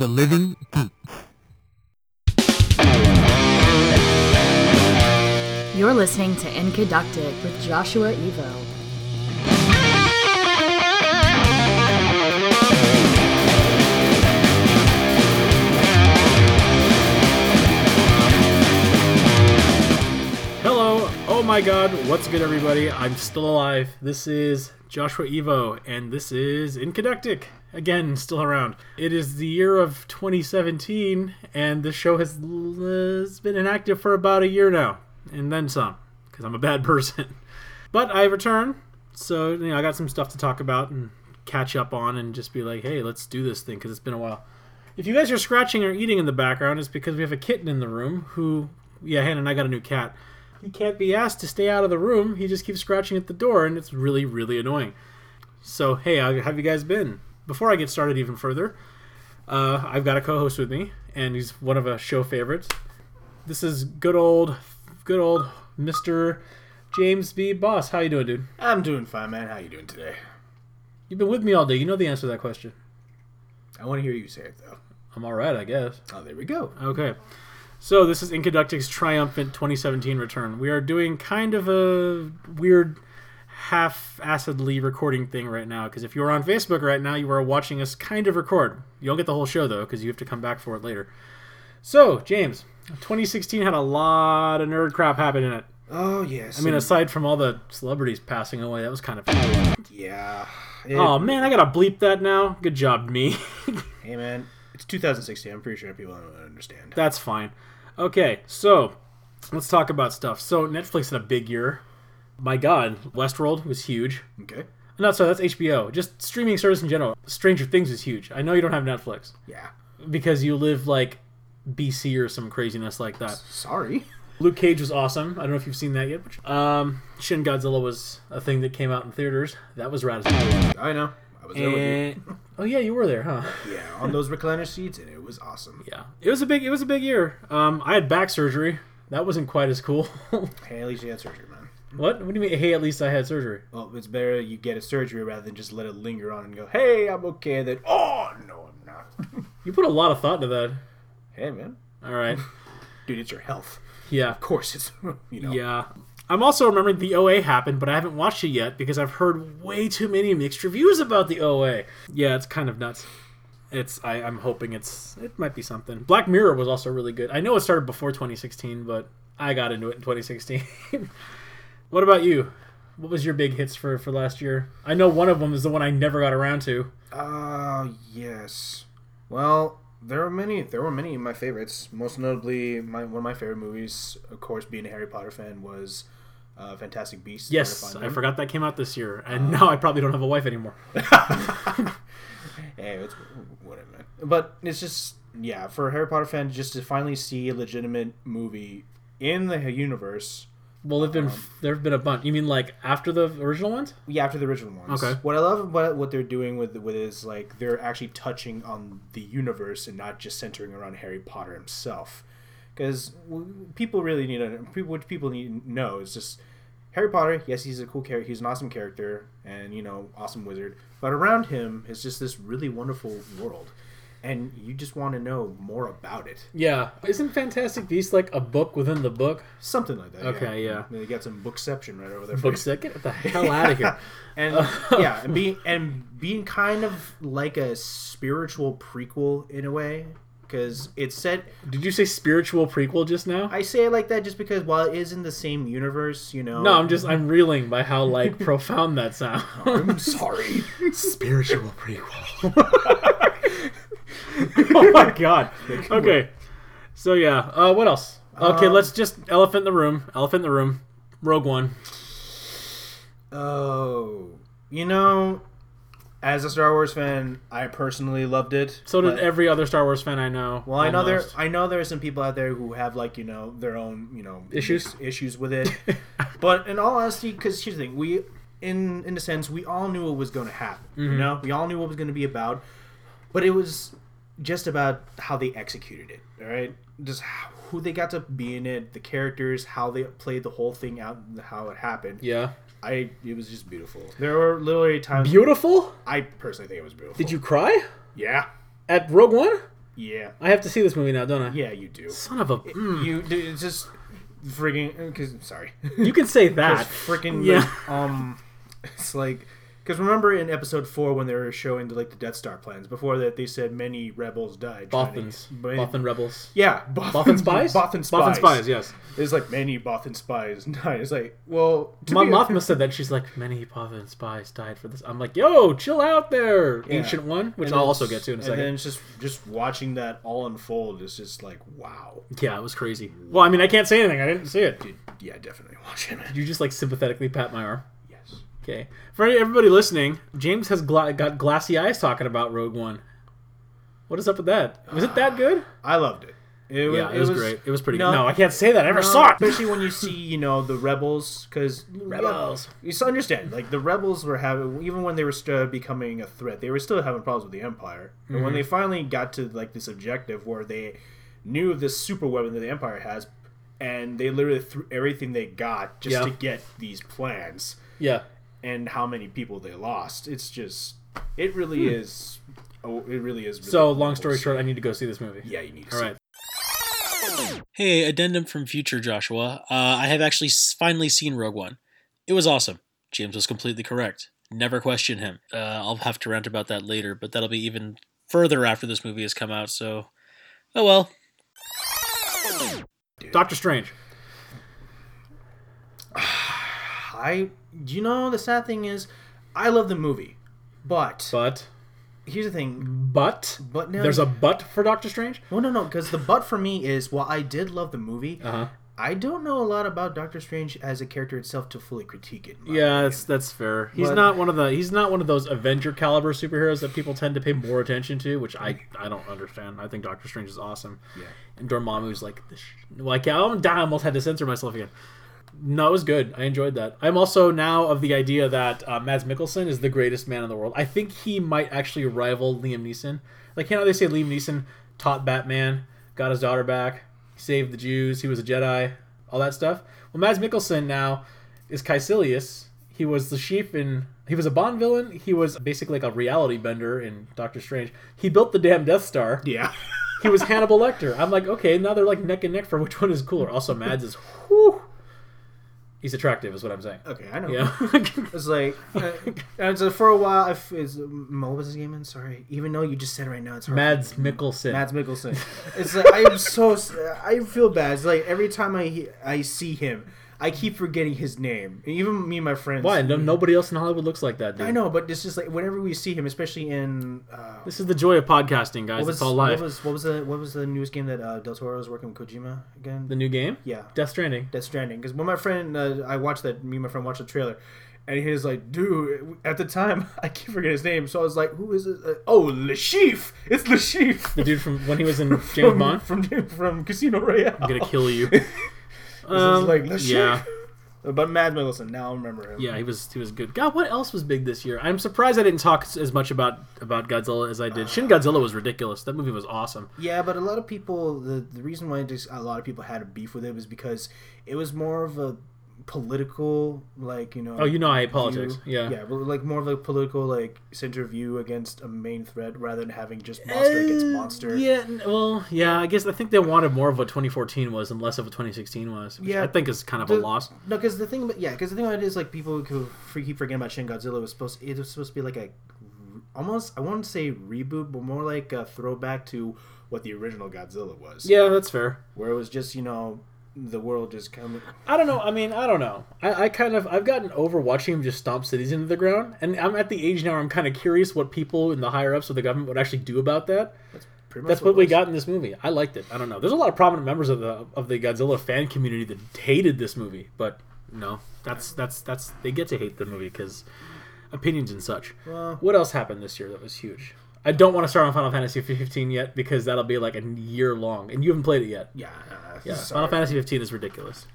of the living geeks. You're listening to In Inconducted with Joshua Evo. Hello. Oh my god. What's good, everybody? I'm still alive. This is Joshua Evo, and this is In Incadectic. Again, still around. It is the year of 2017, and the show has, has been inactive for about a year now, and then some, because I'm a bad person. But I return, so you know I got some stuff to talk about and catch up on, and just be like, hey, let's do this thing, because it's been a while. If you guys are scratching or eating in the background, it's because we have a kitten in the room who, yeah, Hannah and I got a new cat. He can't be asked to stay out of the room. He just keeps scratching at the door, and it's really, really annoying. So, hey, how have you guys been? Before I get started even further, uh, I've got a co-host with me, and he's one of a show favorites. This is good old, good old Mister James B. Boss. How you doing, dude? I'm doing fine, man. How you doing today? You've been with me all day. You know the answer to that question. I want to hear you say it though. I'm all right, I guess. Oh, there we go. Okay. So this is Inconductic's triumphant 2017 return. We are doing kind of a weird half-assedly recording thing right now because if you're on Facebook right now, you are watching us kind of record. You don't get the whole show though because you have to come back for it later. So, James, 2016 had a lot of nerd crap happen in it. Oh yes. I mean, aside from all the celebrities passing away, that was kind of. yeah. It- Oh man, I gotta bleep that now. Good job, me. Hey man, it's 2016. I'm pretty sure people don't understand. That's fine. Okay, so let's talk about stuff. So Netflix had a big year. My God, Westworld was huge. Okay. Not sorry, that's HBO. Just streaming service in general. Stranger Things is huge. I know you don't have Netflix Yeah. because you live like BC or some craziness like that. Sorry. Luke Cage was awesome. I don't know if you've seen that yet. But, um, Shin Godzilla was a thing that came out in theaters. That was rad. I know. I was there with And oh yeah, you were there, huh? Yeah, on those recliner seats, and it was awesome. Yeah, it was a big it was a big year. Um, I had back surgery. That wasn't quite as cool. Hey, at least you had surgery, man. What? What do you mean? Hey, at least I had surgery. Well, it's better you get a surgery rather than just let it linger on and go, "Hey, I'm okay." Then, oh no, I'm not. You put a lot of thought into that. hey, man, All right. dude, it's your health. Yeah. Of course, it's you know. Yeah. I'm also remembering the OA happened, but I haven't watched it yet because I've heard way too many mixed reviews about the OA. Yeah, it's kind of nuts. It's I, I'm hoping it's it might be something. Black Mirror was also really good. I know it started before 2016, but I got into it in 2016. What about you? What was your big hits for for last year? I know one of them is the one I never got around to. Uh yes. Well, there were many. There were many of my favorites. Most notably, my one of my favorite movies, of course, being a Harry Potter fan, was uh, Fantastic Beasts. Yes, I forgot that came out this year, and now I probably don't have a wife anymore. Hey, it's whatever. But it's just yeah, for a Harry Potter fan, just to finally see a legitimate movie in the universe. Well, there've been um, there've been a bunch. You mean like after the original ones? Yeah, after the original ones. Okay. What I love about what they're doing with with is like they're actually touching on the universe and not just centering around Harry Potter himself. Because people really need to people what people need to know is just Harry Potter. Yes, he's a cool character. He's an awesome character and you know awesome wizard. But around him is just this really wonderful world, and you just want to know more about it. Yeah. Isn't Fantastic Beasts like a book within the book? Something like that. Okay, yeah. They got some bookception right over there. for Book you. Get the hell out of here. and yeah, and being and being kind of like a spiritual prequel in a way, because it's set. Did you say spiritual prequel just now? I say it like that just because while it is in the same universe, you know. No, I'm just I'm reeling by how like profound that sounds. I'm sorry. spiritual prequel. oh my god. Okay. So yeah, uh, what else? Okay, Um, let's just elephant in the room. Elephant in the room. Rogue One. Oh, you know, as a Star Wars fan, I personally loved it. So did every other Star Wars fan I know. Well, I know there. I know there are some people out there who have like you know their own you know Issues? issues with it. but in all honesty, because here's the thing, we in in a sense we all knew what was going to happen. Mm-hmm. You know, we all knew what was going to be about, but it was just about how they executed it. All right, just how, who they got to be in it, the characters, how they played the whole thing out, how it happened. Yeah. I it was just beautiful. There were literally times Beautiful? I personally think it was beautiful. Did you cry? Yeah. At Rogue One? Yeah. I have to see this movie now, don't I? Yeah, you do. Son of a. mm. You it's just frigging. Because sorry. You can say that. freaking Yeah. like, um, it's like because remember in episode four when they were showing the, like the Death Star plans before that they said many rebels died. to- Bothans. many- Bothan rebels. Yeah, Bothan, Bothan spies? Bothan spies. Bothan spies, yes. It's like many Bothan spies died. It's like well, to Ma- be- Mothma said that she's like many Bothan spies died for this. I'm like, yo, chill out there, Yeah. ancient one, which And I'll also get to in a and second. then it's just just watching that all unfold is just like wow. Yeah, it was crazy. Well, I mean, I can't say anything. I didn't see it. Dude, yeah, definitely watch it. Did You just like sympathetically pat my arm. Okay. For everybody listening, James has gla- got glassy eyes talking about Rogue One. What is up with that? Was it that good? I loved it. It, Yeah, it was, great. It was pretty no, good. No, I can't say that. I never No, saw it. Especially when you see, you know, the rebels, because Rebels. You understand, like the rebels were having, even when they were still becoming a threat, they were still having problems with the Empire. And Mm-hmm. when they finally got to like this objective where they knew this super weapon that the Empire has, and they literally threw everything they got just Yeah. to get these plans, Yeah. And how many people they lost. It's just, it really is. Oh, it really is. Really Hmm. So, long story short, I need to go see this movie. yeah, you need to All see right. Hey, addendum from future Joshua. Uh, I have actually finally seen Rogue One. It was awesome. James was completely correct. Never question him. Uh, I'll have to rant about that later, but that'll be even further after this movie has come out, so. Oh well. Doctor Strange. I, you know, the sad thing is, I love the movie, but But, here's the thing. but, But now, there's a but for Doctor Strange? well, no, no, because the but for me is while I did love the movie, Uh huh. I don't know a lot about Doctor Strange as a character itself to fully critique it. Yeah, that's that's fair. He's But- not one of the he's not one of those Avenger caliber superheroes that people tend to pay more attention to, which I I don't understand. I think Doctor Strange is awesome. Yeah. And Dormammu's like, this sh- like I almost had to censor myself again. No, it was good. I enjoyed that. I'm also now of the idea that uh, Mads Mikkelsen is the greatest man in the world. I think he might actually rival Liam Neeson. Like you know, they say Liam Neeson taught Batman, got his daughter back, saved the Jews, he was a Jedi, all that stuff. Well, Mads Mikkelsen now is Kaecilius. He was the chief in. He was a Bond villain. He was basically like a reality bender in Doctor Strange. He built the damn Death Star. yeah. He was Hannibal Lecter. I'm like, okay, now they're like neck and neck for which one is cooler. Also, Mads is, whew, he's attractive, is what I'm saying. okay, I know. Yeah. It's like, uh, and so for a while, I f- is what was his name? in? Sorry, even though you just said it right now, it's hard. Mads Mikkelsen. Mads Mikkelsen. It's like I'm so I feel bad. It's like every time I I see him, I keep forgetting his name. Even me and my friends. Why? No, nobody else in Hollywood looks like that, dude. I know, but it's just like whenever we see him, especially in uh, This is the joy of podcasting, guys. what was it's all what live. was what was the what was the newest game that uh, Del Toro was working with Kojima again? The new game? yeah, Death Stranding. Death Stranding. Because when my friend uh, I watched that, me and my friend watched the trailer. And he was like, dude, at the time, I keep forgetting his name. So I was like, who is it? Uh, oh, Le Chiffre! It's Le Chiffre! The dude from when he was in James from, Bond. From, from Casino Royale. I'm gonna kill you. This Um, is like Chiffre. yeah, But Mad Mikkelsen, now I remember him. yeah, he was he was good. God, what else was big this year? I'm surprised I didn't talk as much about about Godzilla as I did. Shin Godzilla was ridiculous. That movie was awesome. Yeah, but a lot of people, the, the reason why just a lot of people had a beef with it was because it was more of a political, like, you know. Oh, you know I hate politics. view. Yeah. Yeah, like more of a political, like, center view against a main threat rather than having just monster against Uh, monster. Yeah, well, yeah. I guess I think they wanted more of what 2014 was and less of what 2016 was. Which Yeah. I think is kind of a loss. No, because the thing, about, yeah, because the thing about it is like people who keep forgetting about Shin Godzilla was supposed. It was supposed to be like a almost I wouldn't say reboot, but more like a throwback to what the original Godzilla was. Yeah, that's fair. where it was just you know the world just coming. I don't know. I mean, I don't know. I, I kind of I've gotten over watching him just stomp cities into the ground, and I'm at the age now where I'm kind of curious what people in the higher ups of the government would actually do about that. That's pretty much That's what we got in this movie. I liked it. I don't know. There's a lot of prominent members of the of the Godzilla fan community that hated this movie, but no, that's that's that's they get to hate the movie because opinions and such. Well- what else happened this year that was huge? I don't want to start on Final Fantasy 15 yet because that'll be like a year long, and you haven't played it yet. Yeah, Yeah, sorry. Final Fantasy 15 is ridiculous.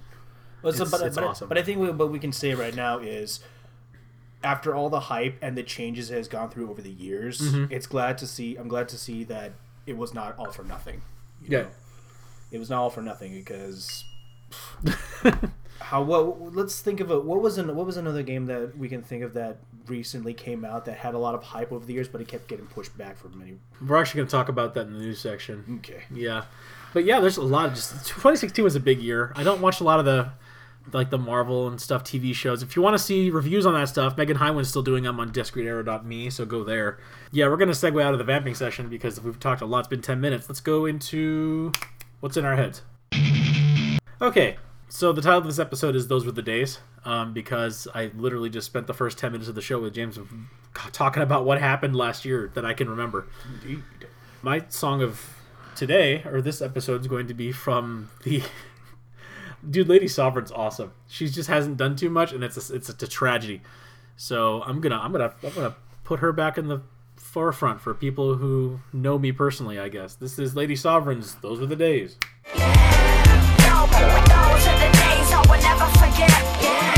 Well, so- It's- but, it's but, awesome. but I think we, what we can say right now is, after all the hype and the changes it has gone through over the years, Mm-hmm. it's glad to see. I'm glad to see that it was not all for nothing. Yeah. It was not all for nothing because How what? Let's think of a what was an what was another game that we can think of that recently came out that had a lot of hype over the years, but it kept getting pushed back for many. We're actually going to talk about that in the news section. Okay. Yeah, but yeah, there's a lot of just 2016 was a big year. I don't watch a lot of the like the Marvel and stuff TV shows. If you want to see reviews on that stuff, Megan Heinwin's still doing them on diskreaderror.me, so go there. Yeah, we're gonna segue out of the vamping session because we've talked a lot. It's been 10 minutes. Let's go into what's in our heads. Okay, so the title of this episode is "Those Were the Days," um, because I literally just spent the first 10 minutes of the show with James talking about what happened last year that I can remember. Indeed. My song of today or this episode is going to be from the dude lady sovereign's awesome she just hasn't done too much and it's a, it's a, tragedy so i'm gonna i'm gonna i'm gonna put her back in the forefront for people who know me personally i guess this is lady sovereign's those were the days Those are the days I will never forget. Yeah,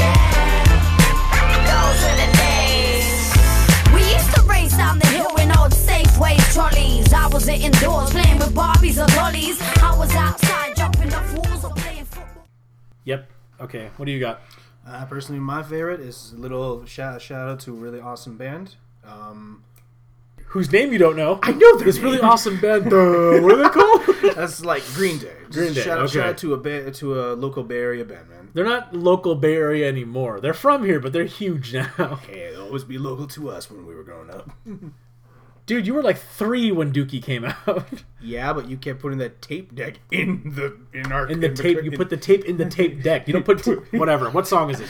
yeah. Those are the days. We used to race down the hill in old Safeway trolleys. I was indoors playing with Barbies or dollies. I was outside jumping off walls or playing football. yep okay what do you got Uh, personally, my favorite is a little shout, shout out to a really awesome band. Um, whose name you don't know. I know their this really awesome band. Uh, what are they called? That's like Green Day. Just Green Day, Shout, out- okay. shout out to a ba- to a local Bay Area band, man. they're not local bay area anymore. They're from here but they're huge now. Hey, they'll always be local to us when we were growing up. dude you were like three when dookie came out. Yeah, but you kept putting that tape deck in the in our in the tape you put the tape in the tape deck. You don't put t- whatever. What song is it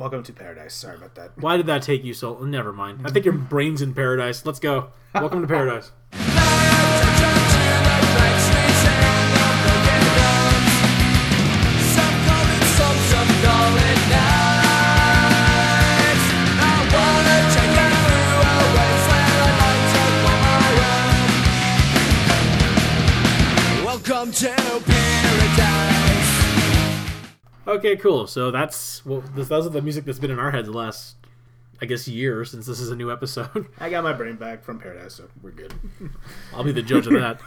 Welcome to Paradise. Sorry about that. Why did that take you so? Never mind. I think your brain's in paradise. Let's go. Welcome to paradise. Okay, cool. So that's well, this, those are the music that's been in our heads the last, I guess, year since this is a new episode. I got my brain back from Paradise, so we're good. I'll be the judge of that.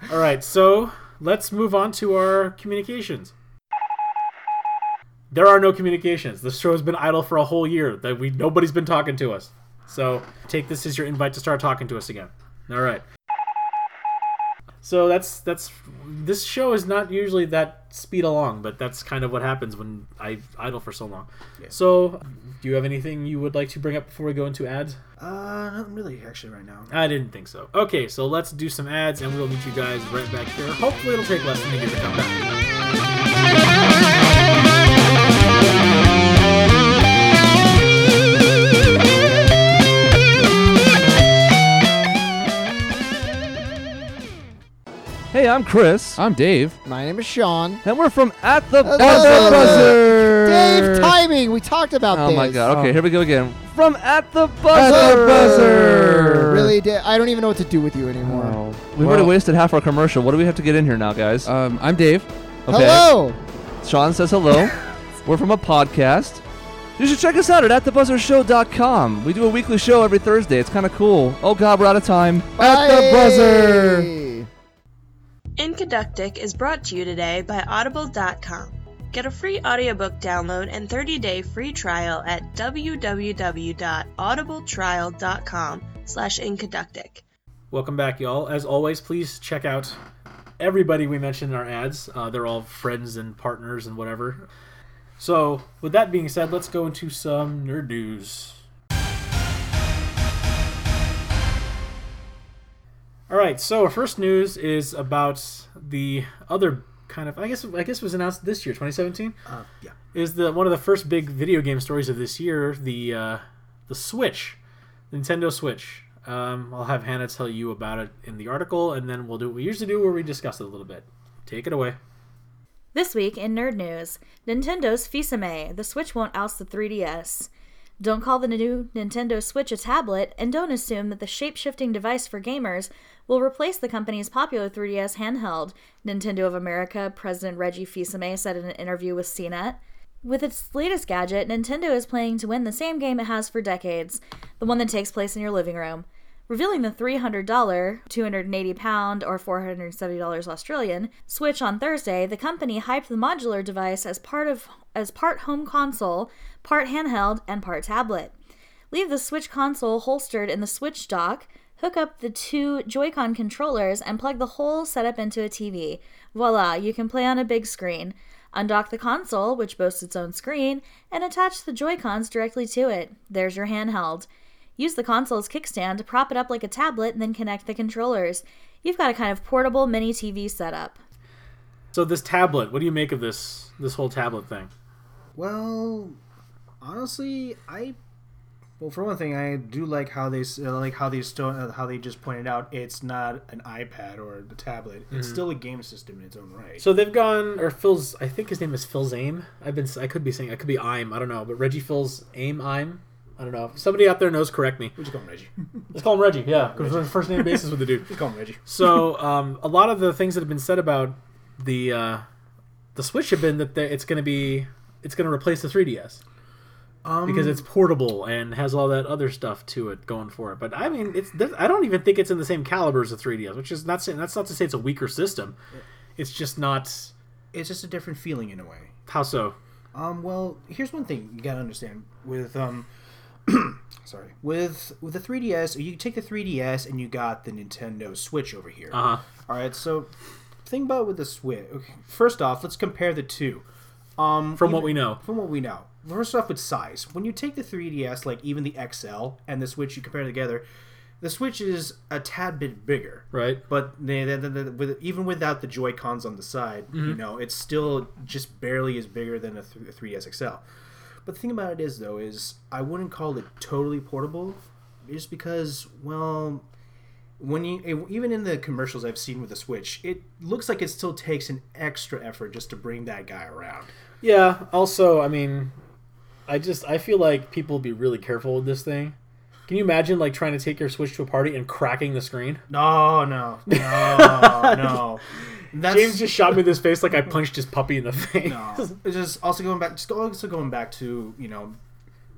All right, so let's move on to our communications. There are no communications. This show has been idle for a whole year. That we nobody's been talking to us. So take this as your invite to start talking to us again. All right. So that's that's this show is not usually that speed along, but that's kind of what happens when I idle for so long. So, do you have anything you would like to bring up before we go into ads? Uh, not really, actually, right now. I didn't think so. Okay, so let's do some ads and we'll meet you guys right back here. Hopefully, it'll take less than a year to come back. Hey, I'm Chris, I'm Dave. My name is Sean. and we're from At the Buzzer. Buzzer. Dave, timing. We talked about this. Oh this. my god. Okay, Oh. here we go again. From At the Buzzer. At Buzzer. the Buzzer. Really, Dave, I don't even know what to do with you anymore. Oh, We've well, already wasted half our commercial. What do we have to get in here now, guys? Um, I'm Dave. Okay. Hello. Sean says hello. we're from a podcast. You should check us out at atthebuzzershow.com. We do a weekly show every Thursday. It's kind of cool. Oh god, we're out of time. At the buzzer. Bye. Incaductic is brought to you today by Audible.com. Get a free audiobook download and 30-day free trial at www.audibletrial.com slash incaductic. Welcome back, y'all. As always, please check out everybody we mentioned in our ads. Uh, they're all friends and partners and whatever. So, with that being said, let's go into some nerd news. Right, so our first news is about the other kind of I guess I guess it was announced this year, 2017. Uh, yeah. Is the one of the first big video game stories of this year, the uh, the Switch, Nintendo Switch. Um, I'll have Hannah tell you about it in the article, and then we'll do what we usually do, where we discuss it a little bit. Take it away. This week in nerd news, Nintendo's Fils-Aime, the Switch won't oust the 3DS. Don't call the new Nintendo Switch a tablet, and don't assume that the shape shifting device for gamers will replace the company's popular 3DS handheld, Nintendo of America President Reggie Fils-Aimé said in an interview with CNET. With its latest gadget, Nintendo is playing to win the same game it has for decades, the one that takes place in your living room. Revealing the $300, 280 pound or $470 Australian Switch on Thursday, the company hyped the modular device as part of as part home console, part handheld, and part tablet. Leave the Switch console holstered in the Switch dock, hook up the two Joy-Con controllers, and plug the whole setup into a TV. Voila, you can play on a big screen. Undock the console, which boasts its own screen, and attach the Joy-Cons directly to it. There's your handheld. Use the console's kickstand to prop it up like a tablet and then connect the controllers. You've got a kind of portable mini TV setup. So this tablet, what do you make of this this whole tablet thing? Well, honestly, I well for one thing, I do like how they uh, like how they still uh, how they just pointed out it's not an iPad or a tablet. It's still a game system in its own right. So they've gone, or Phil's. I think his name is Phil Zame. I've been. I could be saying. I could be I'm. I don't know. But Reggie Phil's Aim. I'm. I don't know. If somebody out there knows. Correct me. we just call him Reggie. Let's call him Reggie. Yeah, because we're first name basis with the dude. we call him Reggie. So um, a lot of the things that have been said about the uh, the Switch have been that it's going to be it's going to replace the 3DS Um, because it's portable and has all that other stuff to it going for it. But I mean, it's I don't even think it's in the same caliber as the 3DS, which is not saying that's not to say it's a weaker system. It's just not it's just a different feeling in a way. how so. Um, well, here's one thing you gotta understand with um, sorry, with with the 3DS, you take the 3DS and you got the Nintendo Switch over here. Uh huh. All right, so think about with the Switch. Okay, first off, let's compare the two. Um, From what we know. From what we know. First off, with size. When you take the 3DS, like even the XL and the Switch, you compare them together, the Switch is a tad bit bigger. Right. But they, they, they, with, even without the Joy Cons on the side, Mm-hmm. you know, it's still just barely as bigger than a, th- a 3DS XL. But the thing about it is, though, is I wouldn't call it totally portable, just because, well, when you even in the commercials I've seen with the Switch, it looks like it still takes an extra effort just to bring that guy around. Yeah. Also, I mean, I just I feel like people be really careful with this thing. Can you imagine like trying to take your Switch to a party and cracking the screen? No, no, no, no. That's, James just shot me in his face like I punched his puppy in the face. No, it's just also going back. Just also going back to you know,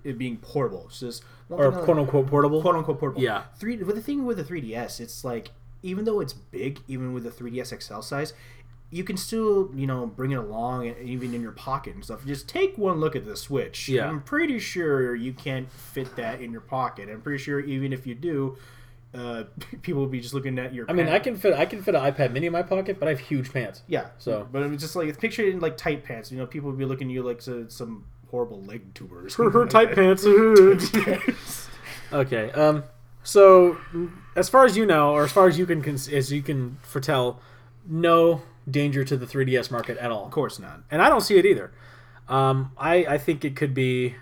it being portable. It's just or I- quote unquote portable. quote unquote portable. Yeah. Three. But the thing with the 3ds, it's like even though it's big, even with the 3ds XL size, you can still you know bring it along, and even in your pocket and stuff. Just take one look at the Switch. Yeah. I'm pretty sure you can't fit that in your pocket. I'm pretty sure even if you do. Uh, people will be just looking at your. I mean, pant- I can fit I can fit an iPad Mini in my pocket, but I have huge pants. Yeah. So- but it was just like picture it in like tight pants. You know, people would be looking at you like so- some horrible leg tubers. Or something Her tight pants. okay. Um. So, as far as you know, or as far as you can as you can foretell, no danger to the 3DS market at all. Of course not. and I don't see it either. Um, I I think it could be.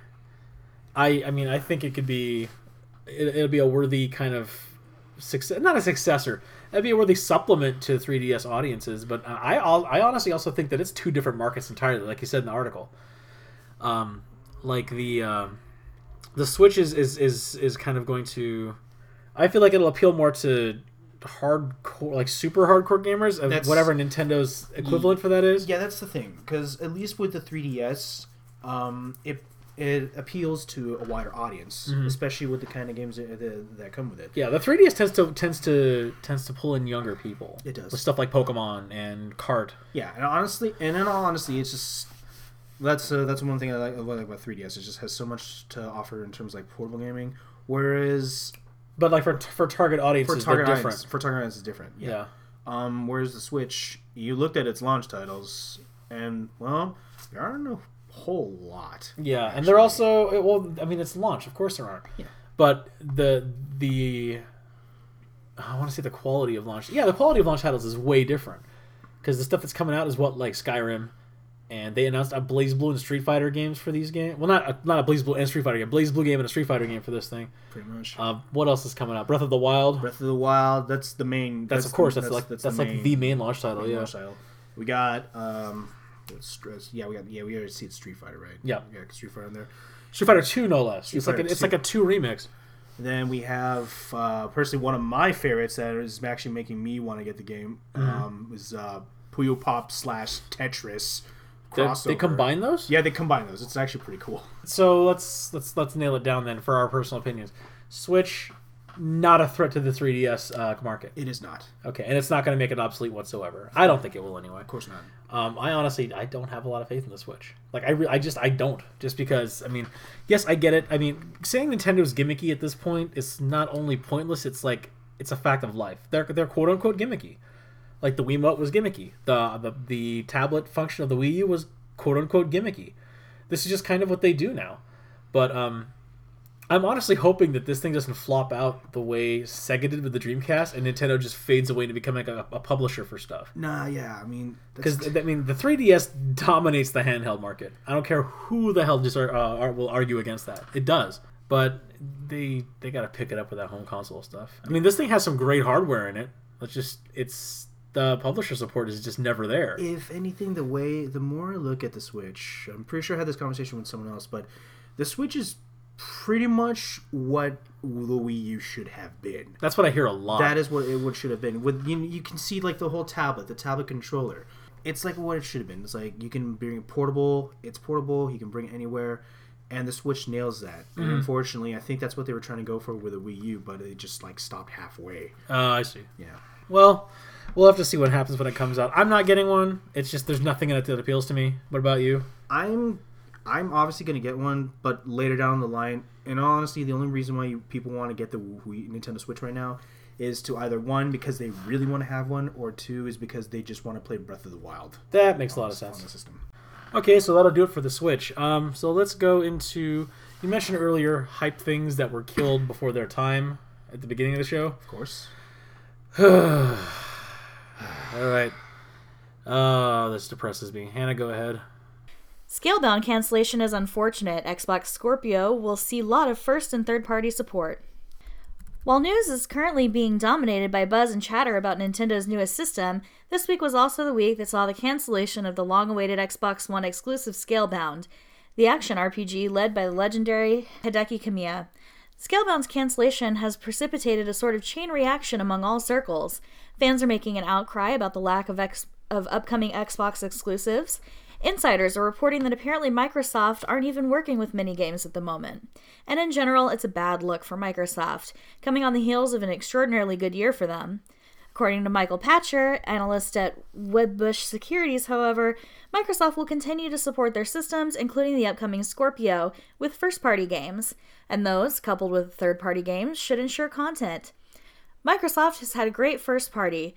I I mean I think it could be. It, it'll be a worthy kind of success, not a successor. It'd be a worthy supplement to 3DS audiences, but I I I honestly also think that it's two different markets entirely, like you said in the article. Um, like the um, the Switch is, is is is kind of going to. I feel like it'll appeal more to hardcore, like super hardcore gamers, of That's- whatever Nintendo's equivalent for that is. Yeah, that's the thing. Because at least with the 3DS, um, it it appeals to a wider audience, especially with the kind of games that, that, that come with it. Mm-hmm. Yeah, the 3DS tends to tends to tends to pull in younger people. It does. with stuff like Pokemon and Kart. Yeah, and honestly, and in all honesty, it's just that's uh, that's one thing I like, I like about 3DS. It just has so much to offer in terms of like portable gaming, whereas But like for for target audiences, for target they're audience, for target audience is different. Yeah. Yeah. Um, whereas the Switch, you looked at its launch titles, and well, there aren't a whole lot. Yeah, and they're also well. I mean, it's launch, of course there aren't. Yeah. But the the I want to say the quality of launch. Yeah, the quality of launch titles is way different because the stuff that's coming out is what like Skyrim, and they announced a BlazBlue and Street Fighter games for these games. Well, not a, not a BlazBlue and Street Fighter game, BlazBlue game and a Street Fighter game for this thing. pretty much. Uh, what else is coming out? Breath of the Wild. Breath of the Wild. That's the main. That's, of course that's, like that's, like the main launch title. main Yeah. launch title. We got um, stress? Yeah, we got yeah we already see it Street Fighter right? Yeah. yeah, Street Fighter in there. Street Fighter Two, no less. it's like Fighter a, it's 2. like a two remix. Then we have uh, personally one of my favorites that is actually making me want to get the game. Mm-hmm. Um, is uh, Puyo Pop slash Tetris crossover. they combine those. Yeah, they combine those. It's actually pretty cool. So let's let's let's nail it down then for our personal opinions. Switch, not a threat to the 3DS uh, market. It is not. Okay, and it's not going to make it obsolete whatsoever. I don't think it will anyway. Of course not. Um, I honestly, I don't have a lot of faith in the Switch. Like, I, re- I just, I don't. Just because, I mean, yes, I get it. I mean, saying Nintendo's gimmicky at this point is not only pointless. It's like, it's a fact of life. They're, they're quote unquote gimmicky. Like the Wiimote was gimmicky. The, the the tablet function of the Wii U was quote unquote gimmicky. This is just kind of what they do now. But um, I'm honestly hoping that this thing doesn't flop out the way Sega did with the Dreamcast, and Nintendo just fades away into becoming a, a publisher for stuff. Nah, yeah. I mean, Because I mean, the 3DS dominates the handheld market. I don't care who the hell just uh, ar- will argue against that. It does, but they they got to pick it up with that home console stuff. I mean, this thing has some great hardware in it. Let's just it's the publisher support is just never there. if anything, the way the more I look at the Switch, I'm pretty sure I had this conversation with someone else, but the Switch is pretty much what the Wii U should have been. That's what I hear a lot. That is what it would should have been. With you, you can see like the whole tablet, the tablet controller. It's like what it should have been. It's like you can bring it portable. It's portable. You can bring it anywhere, and the Switch nails that. And Mhm. unfortunately, I think that's what they were trying to go for with the Wii U, but it just like stopped halfway. Oh, I see. Yeah. Well, we'll have to see what happens when it comes out. I'm not getting one. It's just there's nothing in it that appeals to me. What about you? I'm I'm obviously going to get one, but later down the line. In all honesty, the only reason why you, people want to get the Wii, Nintendo Switch right now is to either one because they really want to have one, or two is because they just want to play Breath of the Wild. That makes a lot of on sense. the system. Okay, so that'll do it for the Switch. Um, so let's go into. You mentioned earlier hype things that were killed before their time at the beginning of the show. Of course. All right. Oh, this depresses me. Hannah, go ahead. Scalebound cancellation is unfortunate. Xbox Scorpio will see a lot of first and third party support. While news is currently being dominated by buzz and chatter about Nintendo's newest system, this week was also the week that saw the cancellation of the long awaited Xbox One exclusive Scalebound, the action RPG led by the legendary Hideki Kamiya. Scalebound's cancellation has precipitated a sort of chain reaction among all circles. Fans are making an outcry about the lack of, ex- of upcoming Xbox exclusives. Insiders are reporting that apparently Microsoft aren't even working with mini games at the moment. And in general, it's a bad look for Microsoft, coming on the heels of an extraordinarily good year for them. According to Michael Pachter, analyst at Wedbush Securities, however, Microsoft will continue to support their systems, including the upcoming Scorpio, with first party games, and those, coupled with third party games, should ensure content. Microsoft has had a great first party.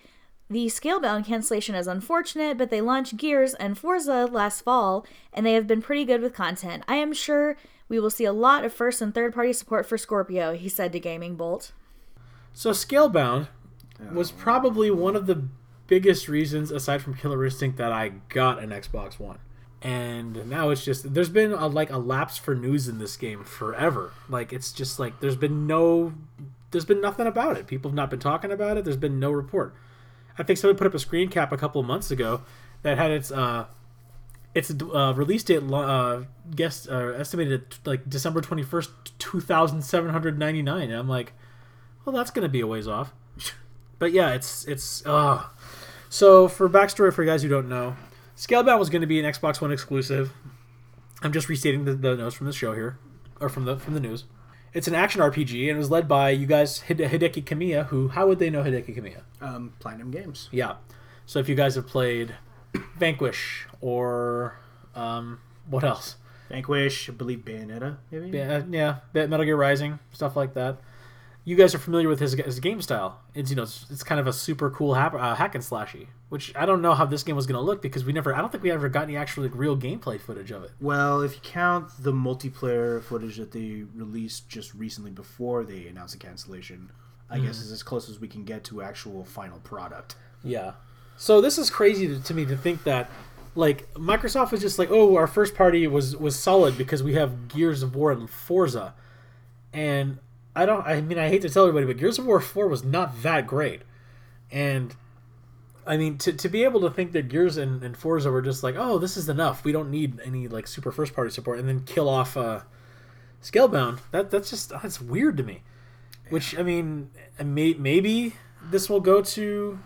The Scalebound cancellation is unfortunate, but they launched Gears and Forza last fall, and they have been pretty good with content. I am sure we will see a lot of first and third party support for Scorpio, he said to Gaming Bolt. So Scalebound was probably one of the biggest reasons, aside from Killer Instinct, that I got an Xbox One. And now it's just there's been a, like a lapse for news in this game forever. Like it's just like there's been no, there's been nothing about it. People have not been talking about it. There's been no report. I think somebody put up a screen cap a couple of months ago that had its uh, its uh, release date uh, guessed uh, estimated at like December twenty first, two thousand seven hundred ninety nine. And I'm like, well, that's gonna be a ways off. But yeah, it's it's uh so for backstory for you guys who don't know, Scalebound was going to be an Xbox One exclusive. I'm just restating the, the notes from the show here, or from the from the news. It's an action RPG and it was led by you guys Hide- Hideki Kamiya. Who how would they know Hideki Kamiya? Um, Platinum Games. Yeah. So if you guys have played Vanquish or um, what else? Vanquish, I believe Bayonetta, maybe. Yeah, yeah, Metal Gear Rising, stuff like that. You guys are familiar with his, his game style. It's you know it's, it's kind of a super cool hack, uh, hack and slashy, which I don't know how this game was going to look because we never I don't think we ever got any actual like, real gameplay footage of it. Well, if you count the multiplayer footage that they released just recently before they announced the cancellation, I guess Mhm. is as close as we can get to actual final product. Yeah. So this is crazy to, to me to think that like Microsoft was just like, oh, our first party was was solid because we have Gears of War and Forza, and I don't. I mean, I hate to tell everybody, but Gears of War Four was not that great, and I mean to, to be able to think that Gears and, and Forza were just like, oh, this is enough. We don't need any like super first party support, and then kill off uh, Scalebound. That that's just that's weird to me. Which I mean, may, maybe this will go to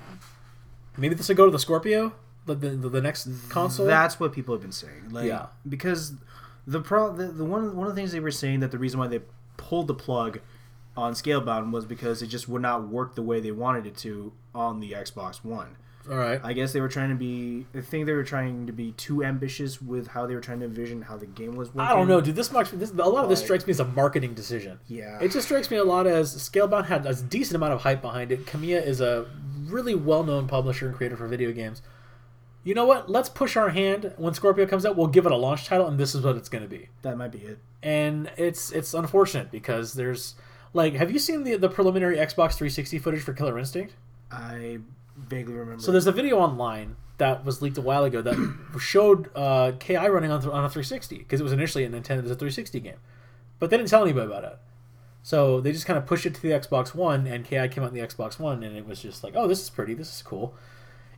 maybe this will go to the Scorpio, the the, the next console. That's what people have been saying. Like, Yeah. because the pro the, the one one of the things they were saying that the reason why they pulled the plug on Scalebound was because it just would not work the way they wanted it to on the Xbox One. All right. I guess they were trying to be. I think they were trying to be too ambitious with how they were trying to envision how the game was working. I don't know, dude. This much, this, a lot of this strikes me as a marketing decision. Yeah. It just strikes me a lot as Scalebound had a decent amount of hype behind it. Kamiya is a really well-known publisher and creator for video games. You know what? Let's push our hand when Scorpio comes out. We'll give it a launch title, and this is what it's going to be. That might be it. And it's it's unfortunate because there's like, have you seen the the preliminary Xbox 360 footage for Killer Instinct? I vaguely remember. So there's a video online that was leaked a while ago that showed uh, Ki running on, on a 360 because it was initially intended as a 360 game, but they didn't tell anybody about it. So they just kind of pushed it to the Xbox One, and Ki came out in the Xbox One, and it was just like, oh, this is pretty, this is cool.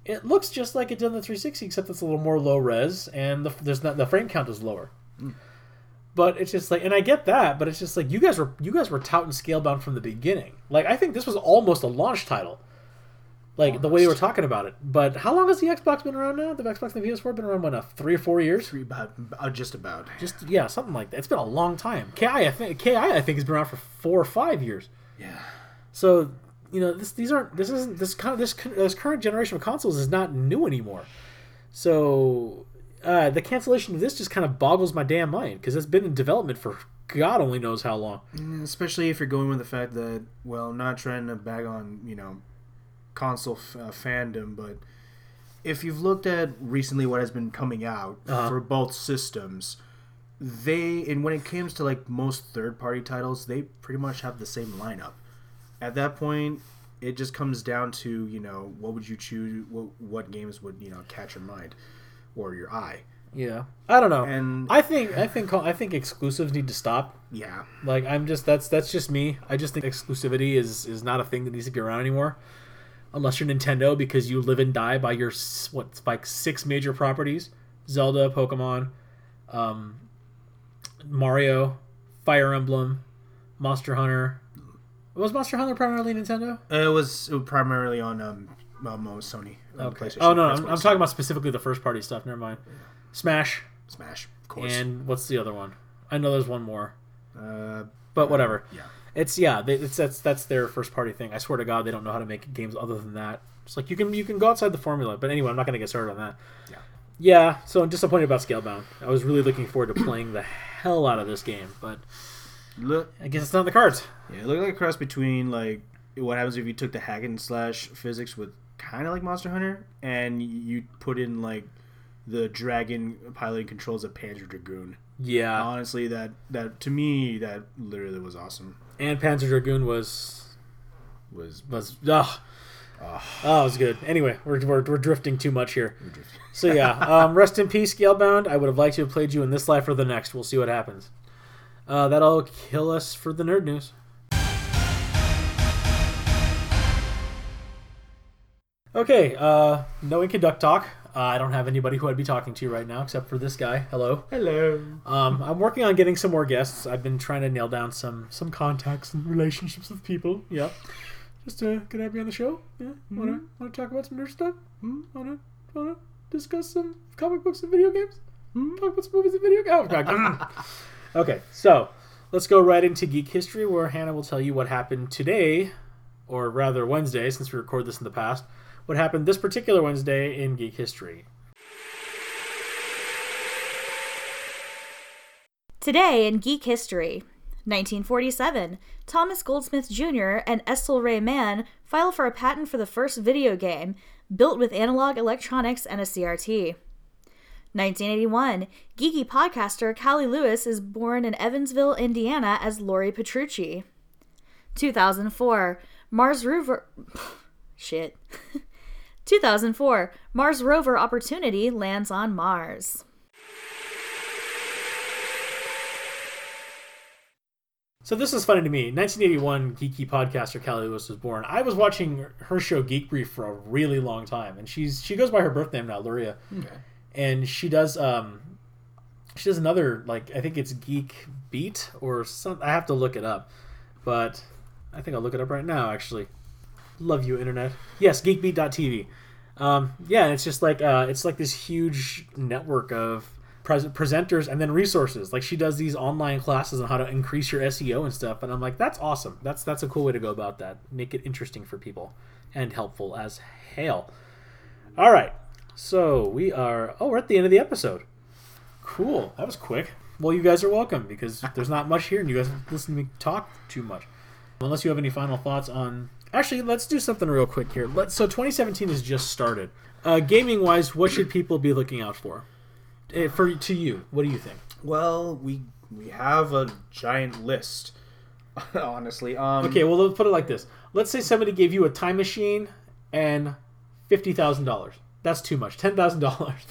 It looks just like it did in the 360, except it's a little more low res, and the, there's not the frame count is lower. But it's just like, and I get that, but it's just like you guys were you guys were touting Scalebound from the beginning. Like I think this was almost a launch title, like the way you were talking about it. But how long has the Xbox been around now? The Xbox and the PS4 been around what, uh, three or four years? Three, about, uh, just about. Just yeah, something like that. It's been a long time. Ki I think Ki I think has been around for four or five years. Yeah. So you know this these aren't this isn't this kind of this this current generation of consoles is not new anymore. So uh, the cancellation of this just kind of boggles my damn mind because it's been in development for God only knows how long. Especially if you're going with the fact that, well, not trying to bag on, you know, console f- uh, fandom, but if you've looked at recently what has been coming out Uh-huh. for both systems, they, and when it comes to like most third party titles, they pretty much have the same lineup. At that point, it just comes down to, you know, what would you choose, what, what games would, you know, catch your mind or your eye. Yeah, I don't know. And I think I think I think exclusives need to stop. yeah, Like I'm just that's that's just me. I just think exclusivity is is not a thing that needs to be around anymore, unless you're Nintendo because you live and die by your what like six major properties: Zelda, Pokemon, um, Mario, Fire Emblem, Monster Hunter. Was Monster Hunter primarily Nintendo? it was, it was primarily on um, um, Sony. on Okay. Oh no, I'm, I'm talking about specifically the first party stuff. Never mind. Smash Smash, of course. and what's the other one? I know there's one more. uh, but whatever. yeah. It's yeah, they, it's that's that's their first party thing. I swear to God, they don't know how to make games other than that. It's like you can you can go outside the formula. But anyway, I'm not going to get started on that. Yeah. Yeah. So I'm disappointed about Scalebound. I was really looking forward to playing the hell out of this game, but look, I guess it's not in the cards. yeah, it looked like a cross between like what happens if you took the hack and slash physics with kind of like Monster Hunter, and you put in like the dragon piloting controls of Panzer Dragoon. Yeah. Honestly, that that to me that literally was awesome. and Panzer Dragoon was Was was ugh. Oh, it was good. Anyway, we're, we're, we're drifting too much here. So yeah, um, rest in peace, Scalebound. I would have liked to have played you in this life or the next. We'll see what happens. Uh, that'll kill us for the nerd news. Okay, uh, no Duck talk. Uh, I don't have anybody who I'd be talking to right now except for this guy. Hello. hello. Um, I'm working on getting some more guests. I've been trying to nail down some some contacts and relationships with people. Yeah. Just uh, can I be on the show? Yeah. Wanna wanna talk about some nerd stuff? Mm-hmm. Wanna wanna discuss some comic books and video games? Hmm? Talk about some movies and video games? Oh, okay, so let's go right into geek history, where Hannah will tell you what happened today, or rather Wednesday, since we record this in the past. What happened this particular Wednesday in geek history? Today in geek history, 1947, Thomas Goldsmith Jr. and Estle Ray Mann file for a patent for the first video game built with analog electronics and a CRT. 1981, geeky podcaster Cali Lewis is born in Evansville, Indiana as Lori Petrucci. 2004, Mars rover shit. 2004, Mars rover Opportunity lands on Mars. So this is funny to me. 1981, geeky podcaster Cali Lewis was born. I was watching her show Geek Brief for a really long time, and she's she goes by her birth name now, Luria, okay. and she does um she does another like I think it's Geek Beat or some. I have to look it up, but I think I'll look it up right now. Actually, love you, internet. Yes, geekbeat.tv. Um, yeah, it's just like uh, it's like this huge network of pres- presenters, and then resources. Like she does these online classes on how to increase your SEO and stuff. And I'm like, that's awesome. That's that's a cool way to go about that. Make it interesting for people and helpful as hell. All right, so we are. Oh, we're at the end of the episode. Cool. That was quick. Well, you guys are welcome because there's not much here, and you guys listen to me talk too much. Unless you have any final thoughts on. Actually, let's do something real quick here. Let's. So 2017 has just started. Uh, gaming wise, what should people be looking out for? Eh, For to you, what do you think? Well, we we have a giant list. Honestly, um, Okay, well let's put it like this. Let's say somebody gave you a time machine and fifty thousand dollars. That's too much. Ten thousand dollars.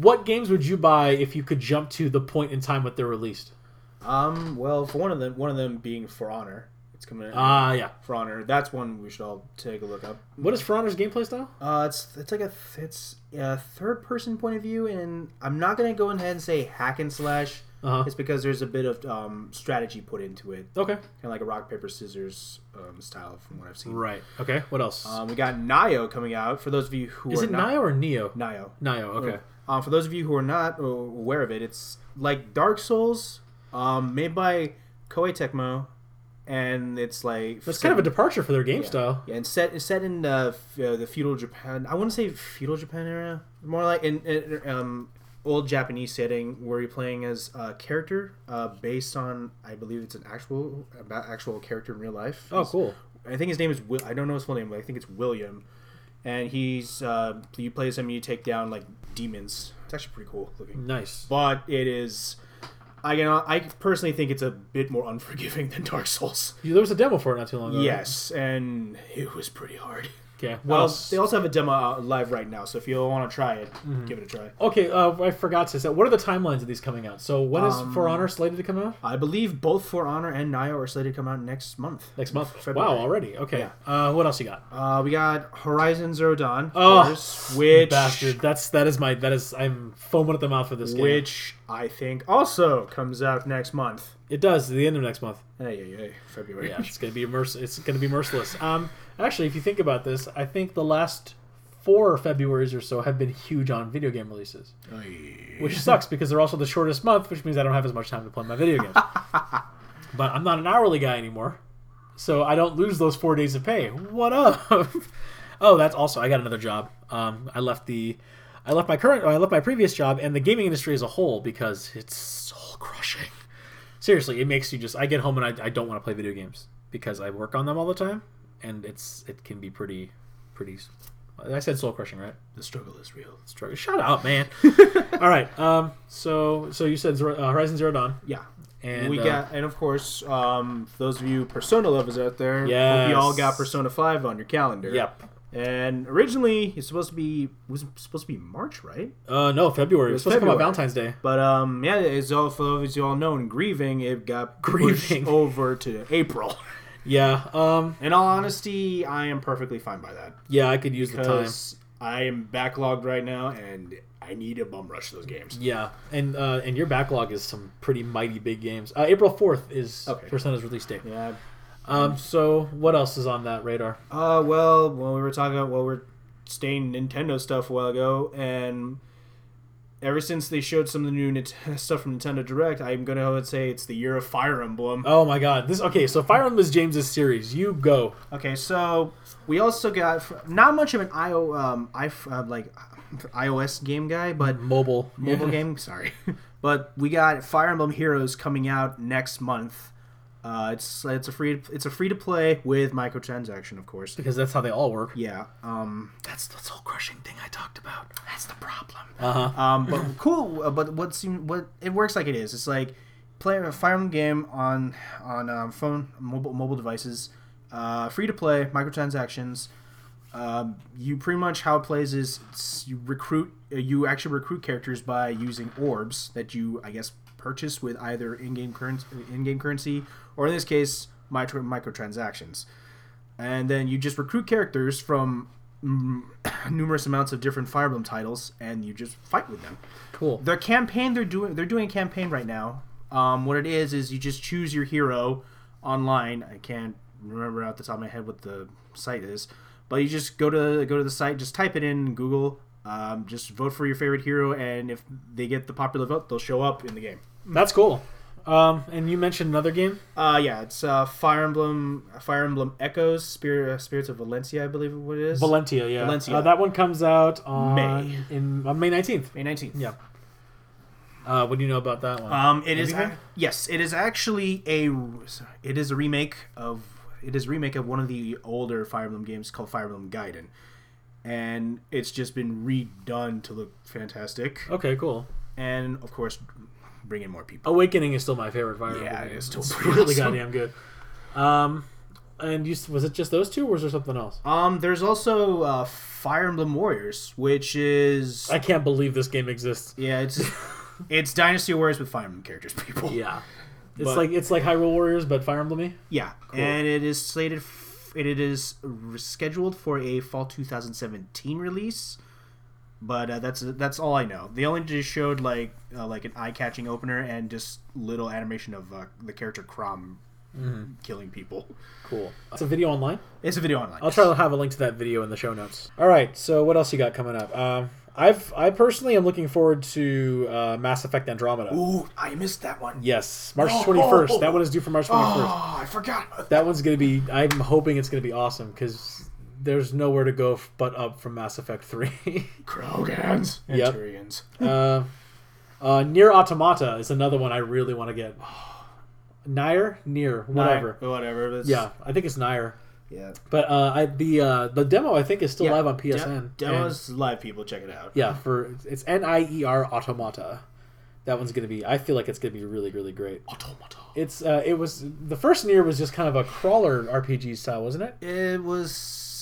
What games would you buy if you could jump to the point in time when they're released? Um, well, for one of them, one of them being For Honor, it's coming. out. Ah, yeah. For Honor. That's one we should all take a look up. What is For Honor's gameplay style? Uh, it's it's like a th- it's a third person point of view, and I'm not gonna go ahead and say hack and slash. Uh-huh. It's because there's a bit of um, strategy put into it. Okay. Kind of like a rock paper scissors um, style from what I've seen. Right. Okay. What else? Um, we got Nioh coming out. For those of you who is it not, Nioh or Neo? Nioh. Nioh. Okay. Um, for those of you who are not uh, aware of it, it's like Dark Souls, um, made by Koei Tecmo, and it's like That's kind of a departure for their game yeah. style. Yeah, and set set in uh, f- uh, the feudal Japan. I wouldn't say feudal Japan era, more like in, in um, old Japanese setting where you're playing as a character uh, based on I believe it's an actual about actual character in real life. Oh, cool. I think his name is Will. I don't know his full name, but I think it's William. And he's uh, you play as him, and you take down like demons. It's actually pretty cool looking. Nice. But it is. I can, I personally think it's a bit more unforgiving than Dark Souls. There was a demo for it not too long ago. right? Yes, and it was pretty hard. Okay. What Well, else? they also have a demo out live right now, so if you want to try it, Mm-hmm. give it a try. Okay. Uh, I forgot to say. What are the timelines of these coming out? So when is For Um, Honor slated to come out? I believe both For Honor and Nioh are slated to come out next month. Next month. February. Wow. Already. Okay. Yeah. Uh, what else you got? Uh, we got Horizon Zero Dawn, Oh, course, which Bastard. That's that is my that is I'm foaming at the mouth for this game. which I think also comes out next month. It does the end of next month. Hey, hey, hey, February. Yeah, it's gonna be merc- It's gonna be merciless. Um, actually, if you think about this, I think the last four Februarys or so have been huge on video game releases, which sucks because they're also the shortest month, which means I don't have as much time to play my video games. but I'm not an hourly guy anymore, so I don't lose those four days of pay. What up? oh, that's also I got another job. Um, I left the. I left my current, I left my previous job and the gaming industry as a whole because it's soul crushing seriously it makes you just i get home and i, I don't want to play video games because i work on them all the time and it's it can be pretty pretty i said soul crushing right The struggle is real. struggle shut up man all right um so so you said Zero, uh, horizon zero dawn Yeah. and we uh, got, and of course, um, those of you Persona lovers out there, Yes. you all got Persona Five on your calendar. yep And originally, it's supposed to be was supposed to be March, right? uh no february it was supposed to come out valentine's day But um, yeah, as all those you all know, in grieving, it got Grieving. over to April. yeah um In all honesty, I am perfectly fine by that yeah i could use the time because I am backlogged right now, and I need to bum rush those games. yeah and uh and your backlog is some pretty mighty big games uh april 4th is Okay. persona's release date Yeah. Um so what else is on that radar Uh, well, when we were talking about, well, we're staying Nintendo stuff a while ago, and ever since they showed some of the new Nint- stuff from Nintendo Direct, I'm gonna go and say it's the year of Fire Emblem. Oh my god. This okay, so Fire Emblem is James's series. You go. Okay, so we also got not much of an IO um I uh, like iOS game guy, but Mobile. mobile game. Sorry, but we got Fire Emblem Heroes coming out next month. Uh, it's it's a free it's a free to play with microtransaction, of course. Because that's how they all work. Yeah. Um. That's the soul crushing thing I talked about. That's the problem. Uh-huh. Um, but cool. uh, But what seem what it works like it is. It's like play a Fire Emblem game on on um, phone mobile mobile devices, uh, free to play, microtransactions. Um, you pretty much how it plays is it's, you recruit uh, you actually recruit characters by using orbs that you I guess purchase with either in-game currency in-game currency or in this case micro microtransactions and then you just recruit characters from numerous amounts of different Fire Emblem titles, and you just fight with them. Cool. Their campaign they're doing they're doing a campaign right now. Um, what it is is you just choose your hero online. I can't remember out the top of my head what the site is, but you just go to go to the site, just type it in Google, Um, just vote for your favorite hero, and if they get the popular vote, they'll show up in the game. That's cool. Um, and you mentioned another game. Uh, yeah, it's uh, Fire Emblem, Fire Emblem Echoes, Spirit, uh, Spirits of Valencia, I believe what it is. Valentia, yeah. Valencia. Uh, that one comes out on May. in on May nineteenth. May nineteenth. Yeah. Uh, what do you know about that one? Um, it is ac- yes, it is actually a it is a remake of it is a remake of one of the older Fire Emblem games called Fire Emblem Gaiden, and it's just been redone to look fantastic. okay, cool. And of course, bring in more people. Awakening is still my favorite Fire Emblem. Yeah, it game. is still It's pretty really awesome. goddamn good. Um, and you was it just those two, or was there something else? Um, there's also uh, Fire Emblem Warriors, which is I can't believe this game exists. yeah, it's it's Dynasty Warriors with Fire Emblem characters, people. Yeah, it's But- like it's like Hyrule Warriors, but Fire Emblem. Yeah, and it is slated. F- it is re- scheduled for a fall 2017 release, but uh, that's that's all I know. They only just showed like uh, like an eye-catching opener and just little animation of uh, the character Chrom killing people. Cool. It's a video online. It's a video online. I'll try to have a link to that video in the show notes. All right. So what else you got coming up? Um, I've I personally am looking forward to uh, Mass Effect Andromeda. Ooh, I missed that one. Yes, March Oh. twenty first. That one is due for March twenty first. Oh, I forgot. That one's gonna be. I'm hoping it's gonna be awesome because there's nowhere to go f- but up from Mass Effect three. Krogans and Yep. Turians. uh, uh, Nier Automata is another one I really want to get. Nier, Near, whatever. Nah, whatever. That's, Yeah, I think it's Nier. yeah. But uh, I, the uh, the demo I think is still Yeah, live on de- PSN. demos live. People check it out. Yeah, for it's N I E R Automata. That one's gonna be. I feel like it's gonna be really, really great. Automata. It's uh, it was the first Near was just kind of a crawler RPG style, wasn't it? It was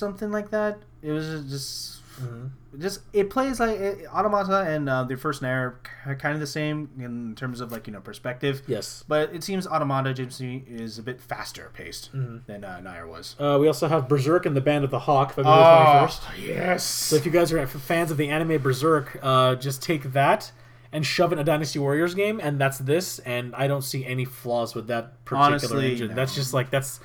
something like that. It was just, Mm-hmm. just it plays like it, Automata and uh, the first Nair are kind of the same in terms of like you know perspective. Yes. But it seems Automata Gypsy is a bit faster paced Mm-hmm. than uh, Nair was. Uh, we also have Berserk and the Band of the Hawk, February Oh. twenty first. yes. So if you guys are fans of the anime Berserk, uh, just take that and shove it in a Dynasty Warriors game, and that's this. And I don't see any flaws with that particular Honestly, engine. no. That's just like that's.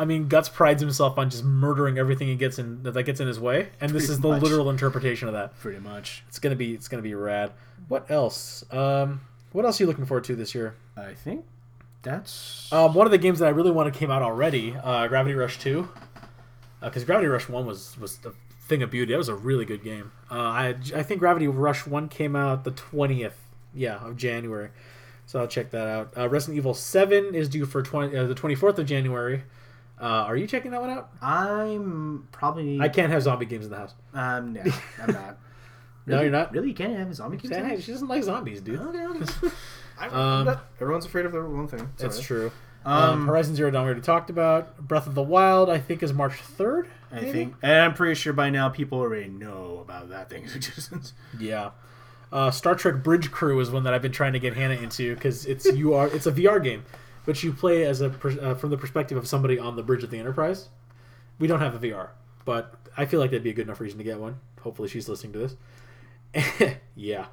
I mean, Guts prides himself on just murdering everything he gets in that gets in his way, and this Pretty is the much. literal interpretation of that. Pretty much. It's gonna be it's gonna be rad. What else? Um, what else are you looking forward to this year? I think that's Um, one of the games that I really wanted came out already, uh, Gravity Rush Two, because Gravity Rush One was was a thing of beauty. That was a really good game. Uh, I I think Gravity Rush One came out the twentieth, yeah, of January. So I'll check that out. Uh, Resident Evil Seven is due for 20, uh, the twenty fourth of January. Uh, are you checking that one out? I'm probably. I can't have zombie games in the house. Um, no, I'm not. No, you're not. Really, you can't have a zombie games. in Hey, this? she doesn't like zombies, dude. Okay, okay. Um, not- everyone's afraid of their one thing. It's That's true. Um, Um, Horizon Zero Dawn we already talked about. Breath of the Wild I think is March third. I think, and I'm pretty sure by now people already know about that thing's existence. Yeah. Uh, Star Trek Bridge Crew is one that I've been trying to get Hannah into because it's you are it's a VR game, but you play as a uh, from the perspective of somebody on the bridge of the Enterprise. We don't have a VR, but I feel like that'd be a good enough reason to get one. Hopefully, she's listening to this. yeah,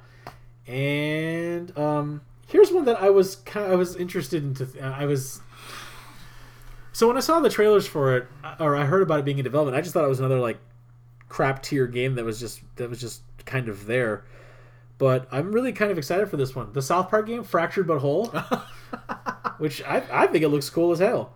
and um, here's one that I was kind I was interested in. Th- I was so when I saw the trailers for it, or I heard about it being in development, I just thought it was another like crap tier game that was just that was just kind of there. But I'm really kind of excited for this one. The South Park game, Fractured But Whole, which I, I think it looks cool as hell.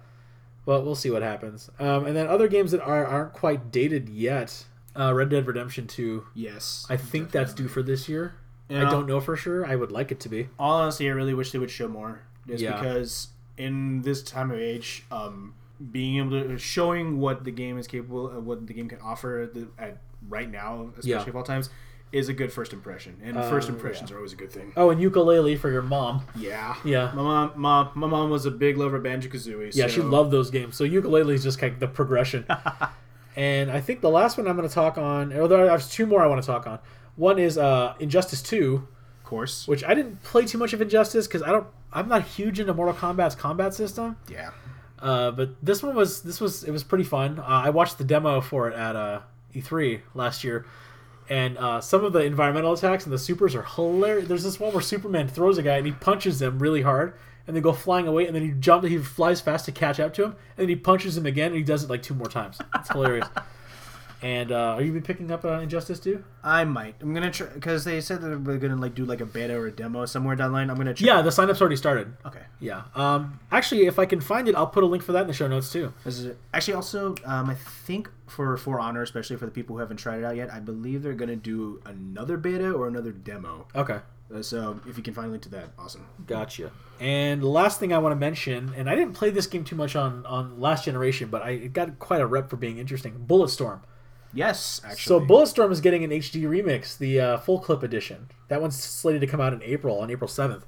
But we'll see what happens. Um, and then other games that are, aren't quite dated yet. Uh, Red Dead Redemption 2. Yes, I think that's due for this year. Yeah. I don't know for sure. I would like it to be. All honesty, I really wish they would show more. Just Yeah. because in this time of age, um, being able to showing what the game is capable of, what the game can offer at, the, at right now, especially Yeah. of all times, is a good first impression. And Uh, first impressions are always a good thing. Oh, and Yooka-Laylee for your mom. Yeah, Yeah. My mom, mom, my mom was a big lover of Banjo Kazooie. Yeah, she loved those games. So Yooka-Laylee is just kind of the progression. and I think the last one I'm going to talk on, or there- there's two more I want to talk on. One is uh, Injustice 2, of course. which I didn't play too much of Injustice because I don't, I'm not huge into Mortal Kombat's combat system. Yeah, Uh, but this one was, this was, it was pretty fun. Uh, I watched the demo for it at uh, E3 last year. And uh, some of the environmental attacks and the supers are hilarious. There's this one where Superman throws a guy and he punches them really hard, and they go flying away, and then he jumps, he flies fast to catch up to him, and then he punches him again, and he does it like two more times. It's hilarious. And uh, are you be picking up uh, Injustice 2? I might. I'm gonna try because they said that we're gonna like do like a beta or a demo somewhere down the line. I'm gonna try. Yeah, the sign up's already started. Okay. Yeah. Um, actually, if I can find it, I'll put a link for that in the show notes too. This is actually also um, I think for For Honor, especially for the people who haven't tried it out yet, I believe they're gonna do another beta or another demo. Okay. Uh, so if you can find a link to that, awesome. Gotcha. And the last thing I want to mention, and I didn't play this game too much on on last generation, but I it got quite a rep for being interesting. Bulletstorm. Yes, actually. So Bulletstorm is getting an HD remix, the uh, full clip edition. That one's slated to come out in April, on April seventh.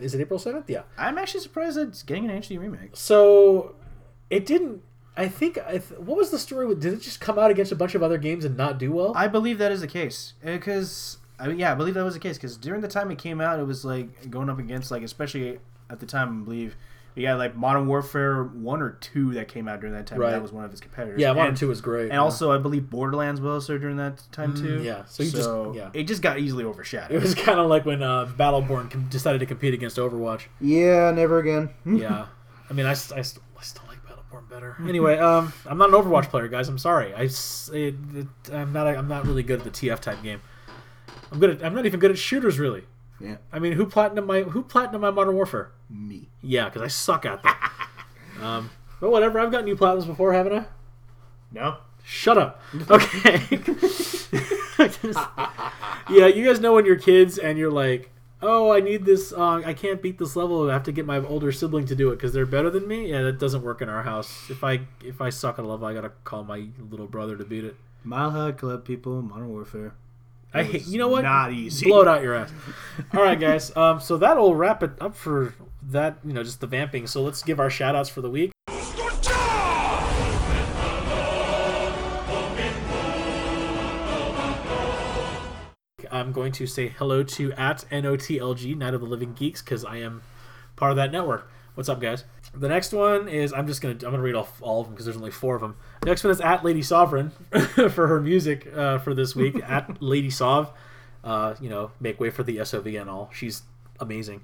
Is it April seventh? Yeah. I'm actually surprised that it's getting an HD remake. So it didn't. I think. I th- what was the story? with Did it just come out against a bunch of other games and not do well? I believe that is the case because I mean, yeah, I believe that was the case because during the time it came out, it was like going up against like especially at the time, I believe. You got like Modern Warfare one or two that came out during that time. Right. That was one of his competitors. Yeah, Modern And- 2 was great, And yeah. also, I believe Borderlands was also during that time Mm, too. yeah. So, So just- yeah. it just got easily overshadowed. It was kind of like when uh, Battleborn com- decided to compete against Overwatch. yeah, never again. yeah. I mean, I, I, I still like Battleborn better. Anyway, um, I'm not an Overwatch player, guys. I'm sorry. I, it, it, I'm not. I'm not really good at the TF type game. I'm good. At, I'm not even good at shooters, really. Yeah. I mean, who platinum my who platinum my Modern Warfare? Me. Yeah, because I suck at that. um, but whatever. I've gotten new platinums before, haven't I? No. Shut up. Okay. yeah, you guys know when you're kids and you're like, oh, I need this. Uh, I can't beat this level. I have to get my older sibling to do it because they're better than me. Yeah, that doesn't work in our house. If I if I suck at a level, I gotta call my little brother to beat it. Mile High Club people, Modern Warfare. I hate. You know what? Not easy. Blow it out your ass. All right, guys. Um, so that'll wrap it up for that. You know, just the vamping. So let's give our shout outs for the week. I'm going to say hello to at NOTLG, Night of the Living Geeks, because I am part of that network. What's up, guys? The next one is I'm just gonna I'm gonna read off all of them because there's only four of them. Next one is at Lady Sovereign for her music uh, for this week. at Lady Sov, uh, you know, make way for the SOV and all. She's amazing.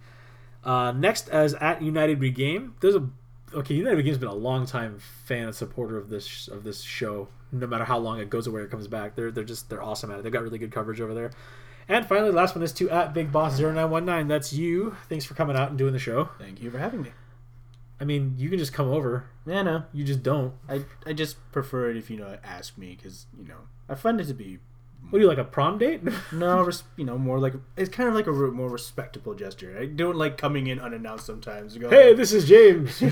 Uh, next, as at United We Game, there's a okay. United We Game's been a long time fan and supporter of this of this show. No matter how long it goes away or comes back, they're they're just they're awesome at it. They've got really good coverage over there. And finally, last one is to at Big Boss 0919. That's you. Thanks for coming out and doing the show. Thank you for having me. I mean, you can just come over. Yeah, no. You just don't. I I just prefer it if you know ask me because you know I find it to be What do you like a prom date? no, res- you know, more like it's kind of like a re- more respectable gesture. I don't like coming in unannounced sometimes. Go, hey, this is James.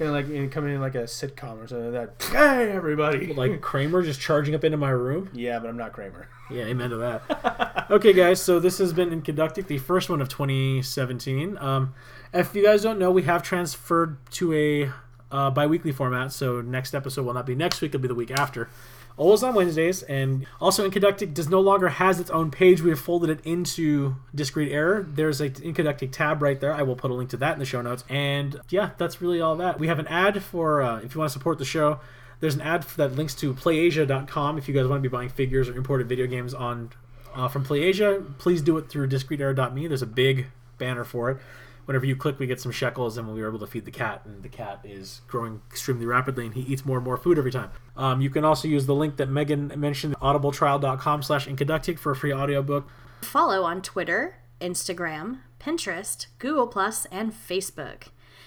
kind of like in, coming in like a sitcom or something like that. Hey, everybody! like Kramer just charging up into my room. Yeah, but I'm not Kramer. Yeah, amen to that. okay, guys, so this has been Inconductic, the first one of 2017. Um, if you guys don't know, we have transferred to a uh, bi weekly format, so next episode will not be next week, it'll be the week after. Always on Wednesdays, and also Inconductic does no longer has its own page. We have folded it into Disk Read Error. There's a Inconductic tab right there. I will put a link to that in the show notes. And yeah, that's really all that. We have an ad for uh, if you want to support the show. There's an ad that links to PlayAsia.com if you guys want to be buying figures or imported video games on uh, from PlayAsia. Please do it through diskreaderror.me. There's a big banner for it. Whenever you click, we get some shekels, and we were able to feed the cat. And the cat is growing extremely rapidly, and he eats more and more food every time. Um, you can also use the link that Megan mentioned, audibletrial.com slash inconductic for a free audiobook. Follow on Twitter, Instagram, Pinterest, Google, Plus, and Facebook.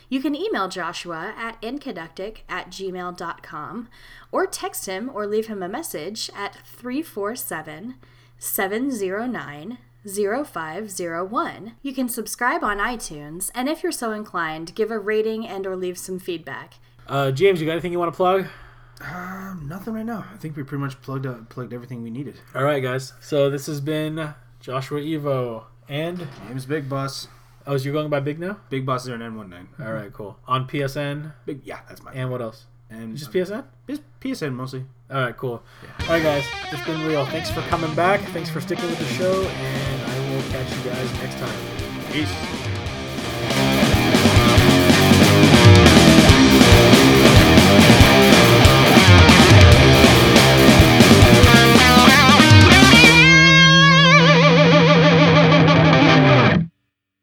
You can email Joshua at inconductic at gmail.com or text him or leave him a message at 347 709 0501. You can subscribe on iTunes, and if you're so inclined, give a rating and or leave some feedback. Uh, James, you got anything you want to plug? Um, nothing right now. I think we pretty much plugged out, plugged everything we needed. All right, guys. So this has been Joshua Evo and James Big Boss. Oh, so you're going by Big now? Big Boss 0919. All right, cool. On PSN. Big, yeah, that's my. And what else? And just PSN. Just PSN mostly. All right, cool. All right, guys. It's been real. Thanks for coming back. Thanks for sticking with the show, and I will catch you guys next time. Peace.